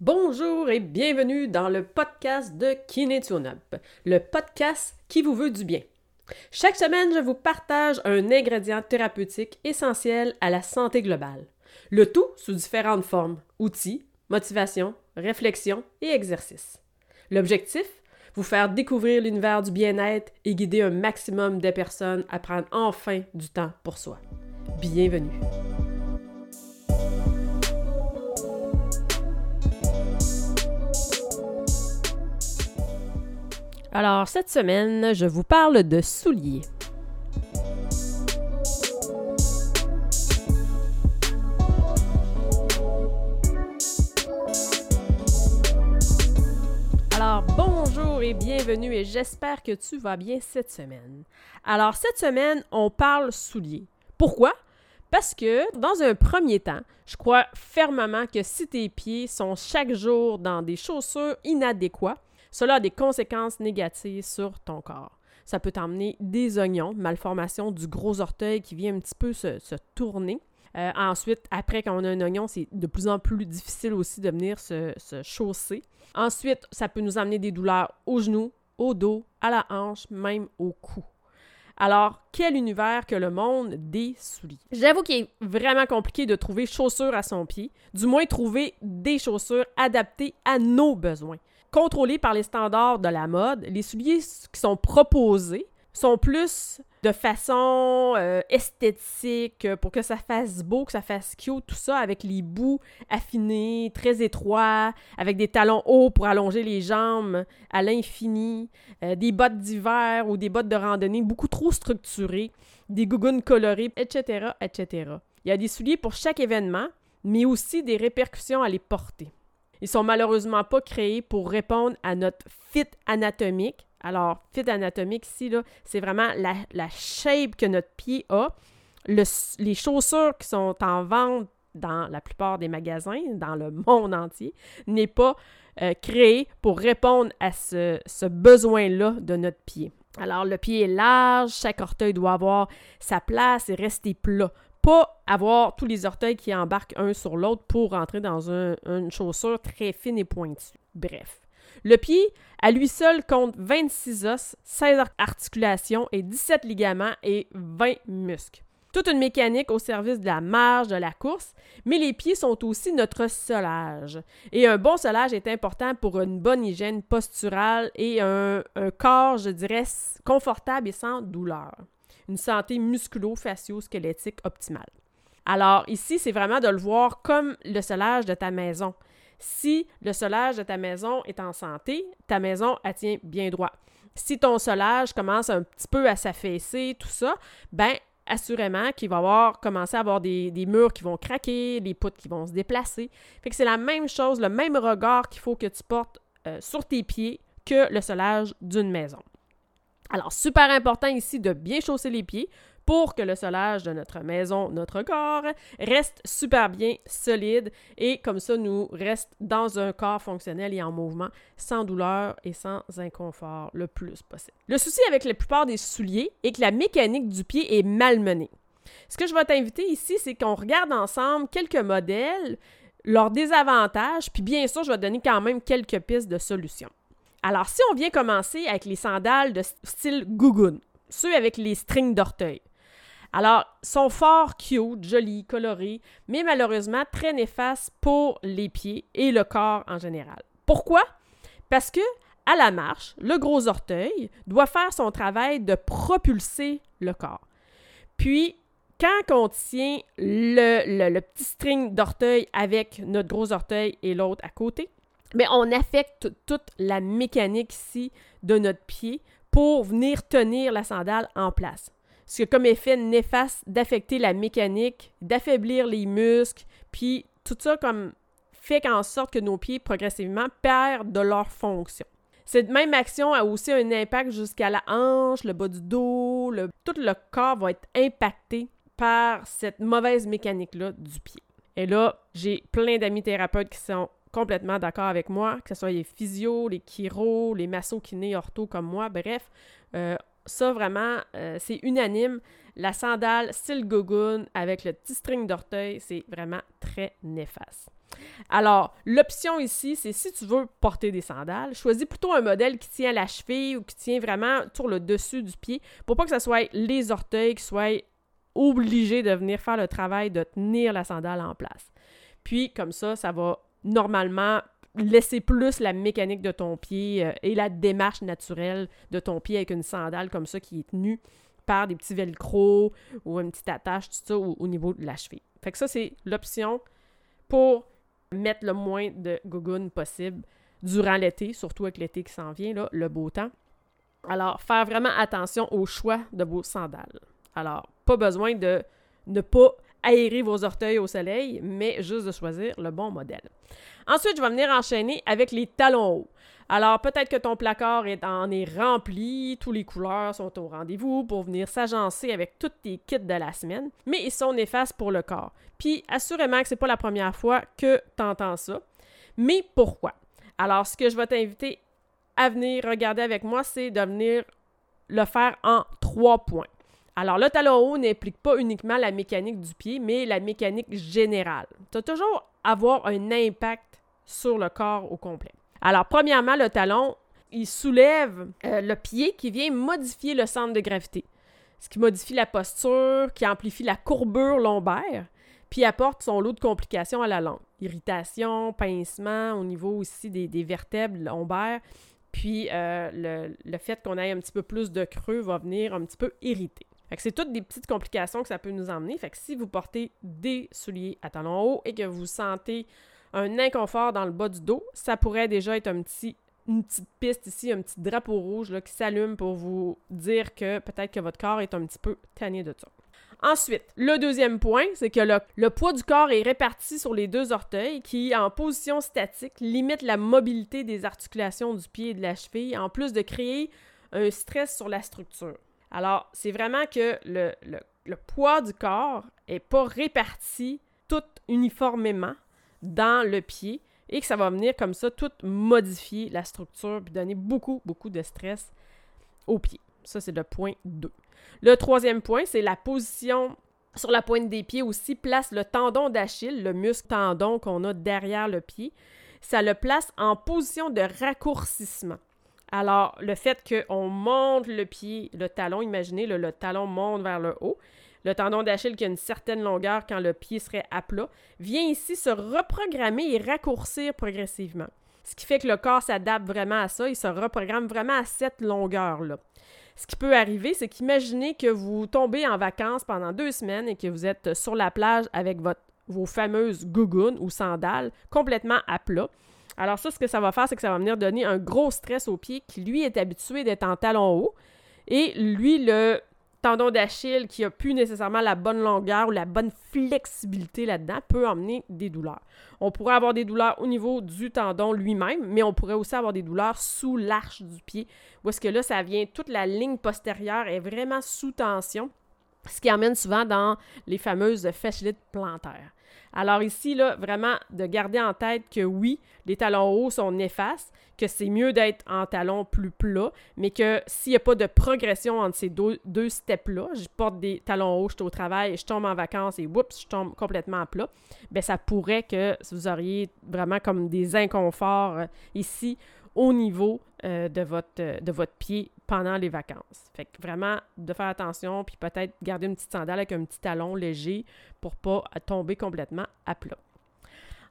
Bonjour et bienvenue dans le podcast de Kinetionup, le podcast qui vous veut du bien. Chaque semaine, je vous partage un ingrédient thérapeutique essentiel à la santé globale. Le tout sous différentes formes, outils, motivation, réflexion et exercices. L'objectif? Vous faire découvrir l'univers du bien-être et guider un maximum de personnes à prendre enfin du temps pour soi. Bienvenue. Alors, cette semaine, je vous parle de souliers. Alors, bonjour et bienvenue et j'espère que tu vas bien cette semaine. Alors, cette semaine, on parle souliers. Pourquoi? Parce que, dans un premier temps, je crois fermement que si tes pieds sont chaque jour dans des chaussures inadéquates, cela a des conséquences négatives sur ton corps. Ça peut t'emmener des oignons, malformation du gros orteil qui vient un petit peu se, tourner. Euh, ensuite, après qu'on a un oignon, c'est de plus en plus difficile aussi de venir se, se chausser. Ensuite, ça peut nous amener des douleurs au genou, au dos, à la hanche, même au cou. Alors, quel univers que le monde des souliers? J'avoue qu'il est vraiment compliqué de trouver chaussures à son pied, du moins trouver des chaussures adaptées à nos besoins contrôlés par les standards de la mode. Les souliers qui sont proposés sont plus de façon euh, esthétique, pour que ça fasse beau, que ça fasse cute, tout ça, avec les bouts affinés, très étroits, avec des talons hauts pour allonger les jambes à l'infini, euh, des bottes d'hiver ou des bottes de randonnée beaucoup trop structurées, des gougounes colorées, etc., etc. Il y a des souliers pour chaque événement, mais aussi des répercussions à les porter. Ils sont malheureusement pas créés pour répondre à notre fit anatomique. Alors, fit anatomique ici, c'est vraiment la, shape que notre pied a. les chaussures qui sont en vente dans la plupart des magasins, dans le monde entier, n'est pas euh, pour répondre à ce, ce besoin-là de notre pied. Alors, le pied est large, chaque orteil doit avoir sa place et rester plat pas avoir tous les orteils qui embarquent un sur l'autre pour rentrer dans une chaussure très fine et pointue. Bref. Le pied, à lui seul, compte 26 os, 16 articulations et 17 ligaments et 20 muscles. Toute une mécanique au service de la marge, de la course, mais les pieds sont aussi notre solage. Et un bon solage est important pour une bonne hygiène posturale et un, un corps, je dirais, confortable et sans douleur une santé musculo-fascio-squelettique optimale. Alors ici, c'est vraiment de le voir comme le solage de ta maison. Si le solage de ta maison est en santé, ta maison, elle tient bien droit. Si ton solage commence un petit peu à s'affaisser, tout ça, ben assurément qu'il va avoir commencer à avoir des, murs qui vont craquer, des poutres qui vont se déplacer. Fait que c'est la même chose, le même regard qu'il faut que tu portes euh, sur tes pieds que le solage d'une maison. Alors, super important ici de bien chausser les pieds pour que le solage de notre maison, notre corps, reste super bien solide et comme ça nous reste dans un corps fonctionnel et en mouvement sans douleur et sans inconfort le plus possible. Le souci avec la plupart des souliers est que la mécanique du pied est malmenée. Ce que je vais t'inviter ici, c'est qu'on regarde ensemble quelques modèles, leurs désavantages, puis bien sûr, je vais te donner quand même quelques pistes de solutions. Alors, si on vient commencer avec les sandales de style Gugun, ceux avec les strings d'orteil. Alors, sont fort cute, jolis, colorés, mais malheureusement très néfastes pour les pieds et le corps en général. Pourquoi? Parce que à la marche, le gros orteil doit faire son travail de propulser le corps. Puis, quand on tient le petit string d'orteil avec notre gros orteil et l'autre à côté, mais on affecte toute la mécanique ici de notre pied pour venir tenir la sandale en place. Ce qui a comme effet néfaste d'affecter la mécanique, d'affaiblir les muscles, puis tout ça comme fait en sorte que nos pieds progressivement perdent de leur fonction. Cette même action a aussi un impact jusqu'à la hanche, le bas du dos, tout le corps va être impacté par cette mauvaise mécanique-là du pied. Et là, j'ai plein d'amis thérapeutes qui sont complètement d'accord avec moi, que ce soit les physios, les chiro, les masso-kinés, ortho comme moi, bref, euh, ça vraiment, euh, c'est unanime. La sandale style gogoon avec le petit string d'orteil, c'est vraiment très néfaste. Alors, l'option ici, c'est si tu veux porter des sandales, choisis plutôt un modèle qui tient la cheville ou qui tient vraiment sur le dessus du pied pour pas que ce soit les orteils qui soient obligés de venir faire le travail de tenir la sandale en place. Puis, comme ça, ça va normalement laisser plus la mécanique de ton pied euh, et la démarche naturelle de ton pied avec une sandale comme ça qui est tenue par des petits velcro ou une petite attache, tout ça, au, au niveau de la cheville. Fait que ça, c'est l'option pour mettre le moins de gogoon possible durant l'été, surtout avec l'été qui s'en vient, là, le beau temps. Alors, faire vraiment attention au choix de vos sandales. Alors, pas besoin de ne pas aérer vos orteils au soleil, mais juste de choisir le bon modèle. Ensuite, je vais venir enchaîner avec les talons hauts. Alors, peut-être que ton placard est, en est rempli, tous les couleurs sont au rendez-vous pour venir s'agencer avec tous tes kits de la semaine, mais ils sont néfastes pour le corps. Puis, assurément que c'est pas la première fois que tu entends ça. Mais pourquoi? Alors, ce que je vais t'inviter à venir regarder avec moi, c'est de venir le faire en trois points. Alors, le talon haut n'implique pas uniquement la mécanique du pied, mais la mécanique générale. Tu vas toujours avoir un impact sur le corps au complet. Alors, premièrement, le talon, il soulève euh, le pied qui vient modifier le centre de gravité, ce qui modifie la posture, qui amplifie la courbure lombaire, puis apporte son lot de complications à la langue. Irritation, pincement au niveau aussi des, vertèbres lombaires, puis euh, le, fait qu'on ait un petit peu plus de creux va venir un petit peu irriter. Fait que c'est toutes des petites complications que ça peut nous emmener. Fait que si vous portez des souliers à talons hauts et que vous sentez un inconfort dans le bas du dos, ça pourrait déjà être une petite piste ici, un petit drapeau rouge qui s'allume pour vous dire que peut-être que votre corps est un petit peu tanné de ça. Ensuite, le deuxième point, c'est que le, le, poids du corps est réparti sur les deux orteils qui, en position statique, limite la mobilité des articulations du pied et de la cheville, en plus de créer un stress sur la structure. Alors, c'est vraiment que le, poids du corps n'est pas réparti tout uniformément dans le pied et que ça va venir comme ça tout modifier la structure puis donner beaucoup, beaucoup de stress au pied. Ça, c'est le point 2. Le troisième point, c'est la position sur la pointe des pieds aussi place le tendon d'Achille, le muscle tendon qu'on a derrière le pied. Ça le place en position de raccourcissement. Alors, le fait qu'on monte le pied, le talon, imaginez, le talon monte vers le haut, le tendon d'Achille qui a une certaine longueur quand le pied serait à plat, vient ici se reprogrammer et raccourcir progressivement. Ce qui fait que le corps s'adapte vraiment à ça, il se reprogramme vraiment à cette longueur-là. Ce qui peut arriver, c'est qu'imaginez que vous tombez en vacances pendant deux semaines et que vous êtes sur la plage avec vos fameuses gougounes ou sandales complètement à plat. Alors ça, ce que ça va faire, c'est que ça va venir donner un gros stress au pied qui, lui, est habitué d'être en talon haut. Et lui, le tendon d'Achille qui a plus nécessairement la bonne longueur ou la bonne flexibilité là-dedans peut emmener des douleurs. On pourrait avoir des douleurs au niveau du tendon lui-même, mais on pourrait aussi avoir des douleurs sous l'arche du pied, où est-ce que là, ça vient, toute la ligne postérieure est vraiment sous tension, ce qui emmène souvent dans les fameuses fasciites plantaires. Alors ici, là, vraiment de garder en tête que oui, les talons hauts sont néfastes, que c'est mieux d'être en talons plus plats, mais que s'il n'y a pas de progression entre ces deux, steps-là, je porte des talons hauts, je suis au travail, je tombe en vacances et oups, je tombe complètement à plat, bien ça pourrait que vous auriez vraiment comme des inconforts euh, ici au niveau euh, euh, de votre pied pendant les vacances. Fait que vraiment, de faire attention, puis peut-être garder une petite sandale avec un petit talon léger pour pas tomber complètement à plat.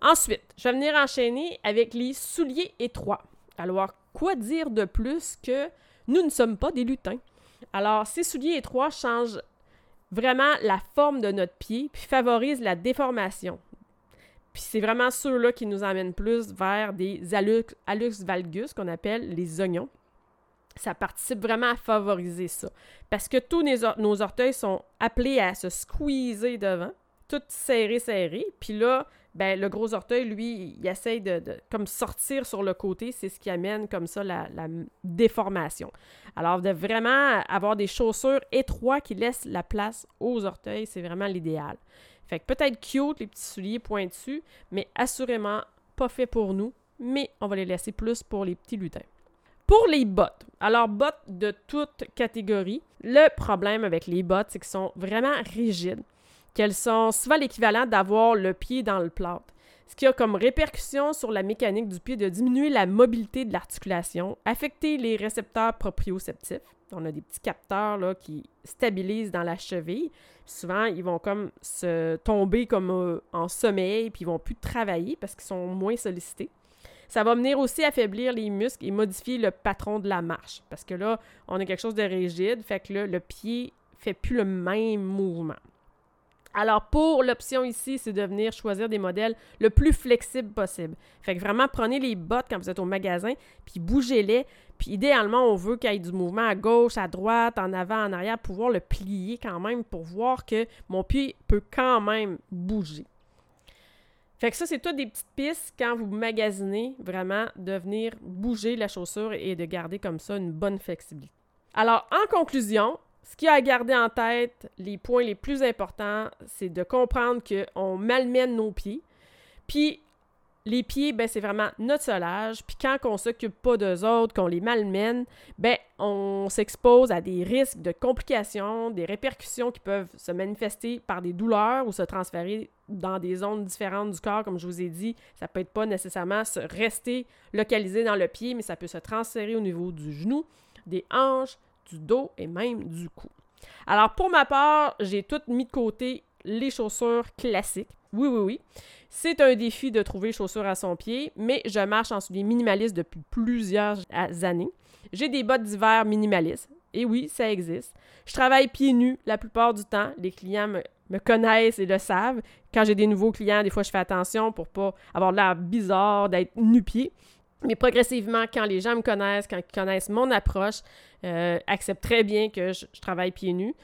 Ensuite, je vais venir enchaîner avec les souliers étroits. Alors, quoi dire de plus que nous ne sommes pas des lutins? Alors, ces souliers étroits changent vraiment la forme de notre pied, puis favorisent la déformation. Puis c'est vraiment ceux-là qui nous amènent plus vers des alux, valgus, qu'on appelle les oignons ça participe vraiment à favoriser ça. Parce que tous nos, orteils sont appelés à se squeezer devant, tout serré, serré. Puis là, ben, le gros orteil, lui, il essaye de, comme sortir sur le côté. C'est ce qui amène comme ça la, déformation. Alors, de vraiment avoir des chaussures étroites qui laissent la place aux orteils, c'est vraiment l'idéal. Fait que peut-être cute, les petits souliers pointus, mais assurément pas fait pour nous. Mais on va les laisser plus pour les petits lutins. Pour les bottes, alors bottes de toute catégorie, le problème avec les bottes, c'est qu'elles sont vraiment rigides, qu'elles sont souvent l'équivalent d'avoir le pied dans le plâtre. ce qui a comme répercussion sur la mécanique du pied de diminuer la mobilité de l'articulation, affecter les récepteurs proprioceptifs. On a des petits capteurs qui stabilisent dans la cheville. Souvent, ils vont comme se tomber comme euh, en sommeil, puis ils vont plus travailler parce qu'ils sont moins sollicités. Ça va venir aussi affaiblir les muscles et modifier le patron de la marche. Parce que là, on a quelque chose de rigide, fait que le pied fait plus le même mouvement. Alors, pour l'option ici, c'est de venir choisir des modèles le plus flexibles possible. Fait que vraiment, prenez les bottes quand vous êtes au magasin, puis bougez-les. Puis idéalement, on veut qu'il y ait du mouvement à gauche, à droite, en avant, en arrière, pouvoir le plier quand même pour voir que mon pied peut quand même bouger. Fait que ça, c'est toutes des petites pistes quand vous magasinez, vraiment, de venir bouger la chaussure et de garder comme ça une bonne flexibilité. Alors, en conclusion, ce qu'il y a à garder en tête, les points les plus importants, c'est de comprendre qu'on malmène nos pieds. Puis les pieds, ben, c'est vraiment notre solage. Puis quand on s'occupe pas d'eux autres, qu'on les malmène, ben, on s'expose à des risques de complications, des répercussions qui peuvent se manifester par des douleurs ou se transférer dans des zones différentes du corps, comme je vous ai dit. Ça peut être pas nécessairement se rester localisé dans le pied, mais ça peut se transférer au niveau du genou, des hanches, du dos et même du cou. Alors pour ma part, j'ai tout mis de côté les chaussures classiques. Oui, oui, oui. C'est un défi de trouver chaussures à son pied, mais je marche en souliers minimalistes depuis plusieurs années. J'ai des bottes d'hiver minimalistes. Et oui, ça existe. Je travaille pieds nus la plupart du temps. Les clients me, connaissent et le savent. Quand j'ai des nouveaux clients, des fois, je fais attention pour pas avoir l'air bizarre d'être nu-pied. Mais progressivement, quand les gens me connaissent, quand ils connaissent mon approche, euh, acceptent très bien que je, travaille pieds nus.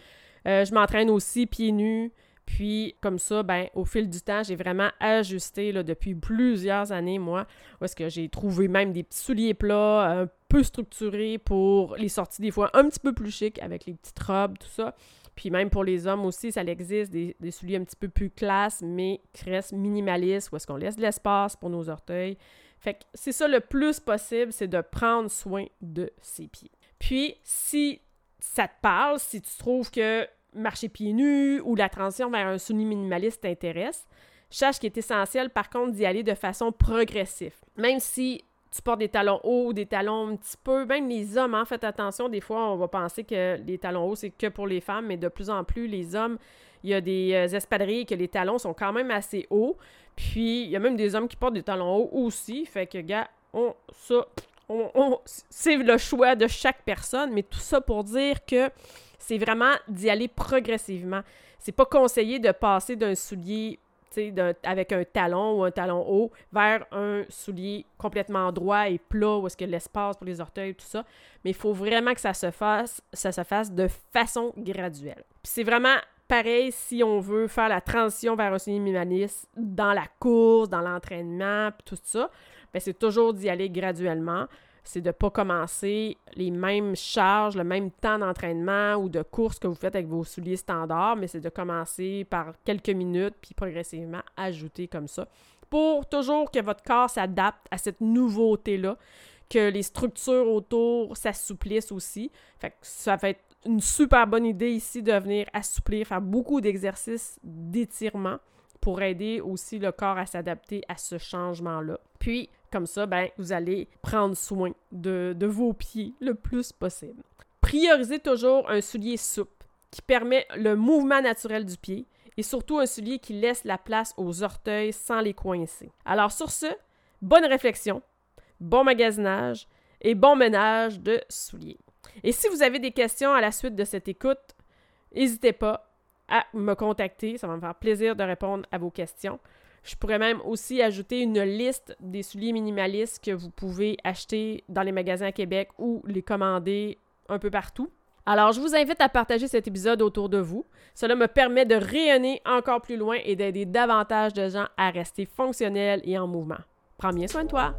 Euh, je m'entraîne aussi pieds nus. Puis, comme ça, ben, au fil du temps, j'ai vraiment ajusté là, depuis plusieurs années, moi, où est-ce que j'ai trouvé même des petits souliers plats, un peu structurés pour les sorties des fois un petit peu plus chic avec les petites robes, tout ça. Puis même pour les hommes aussi, ça existe, des, souliers un petit peu plus classe, mais qui restent minimalistes, où est-ce qu'on laisse de l'espace pour nos orteils. Fait que c'est ça le plus possible, c'est de prendre soin de ses pieds. Puis, si ça te parle, si tu trouves que marcher pieds nus ou la transition vers un soulier minimaliste t'intéresse, sache qu'il est essentiel, par contre, d'y aller de façon progressive. Même si tu portes des talons hauts ou des talons un petit peu, même les hommes, hein, fait attention, des fois, on va penser que les talons hauts, c'est que pour les femmes, mais de plus en plus, les hommes, il y a des euh, espadrilles que les talons sont quand même assez hauts. Puis, il y a même des hommes qui portent des talons hauts aussi. Fait que, gars, on, ça, on, c'est le choix de chaque personne. Mais tout ça pour dire que c'est vraiment d'y aller progressivement. C'est pas conseillé de passer d'un soulier avec un talon ou un talon haut vers un soulier complètement droit et plat où est-ce que l'espace pour les orteils tout ça mais il faut vraiment que ça se fasse ça se fasse de façon graduelle c'est vraiment pareil si on veut faire la transition vers un soulier minimaliste dans la course, dans l'entraînement, tout ça, c'est toujours d'y aller graduellement. C'est de ne pas commencer les mêmes charges, le même temps d'entraînement ou de course que vous faites avec vos souliers standards, mais c'est de commencer par quelques minutes puis progressivement ajouter comme ça pour toujours que votre corps s'adapte à cette nouveauté-là, que les structures autour s'assouplissent aussi. Fait que ça va être une super bonne idée ici de venir assouplir, faire beaucoup d'exercices d'étirement pour aider aussi le corps à s'adapter à ce changement-là. Puis, comme ça, ben, vous allez prendre soin de, de vos pieds le plus possible. Priorisez toujours un soulier souple qui permet le mouvement naturel du pied et surtout un soulier qui laisse la place aux orteils sans les coincer. Alors sur ce, bonne réflexion, bon magasinage et bon ménage de souliers. Et si vous avez des questions à la suite de cette écoute, n'hésitez pas à me contacter. Ça va me faire plaisir de répondre à vos questions. Je pourrais même aussi ajouter une liste des souliers minimalistes que vous pouvez acheter dans les magasins à Québec ou les commander un peu partout. Alors, je vous invite à partager cet épisode autour de vous. Cela me permet de rayonner encore plus loin et d'aider davantage de gens à rester fonctionnels et en mouvement. Prends bien soin de toi.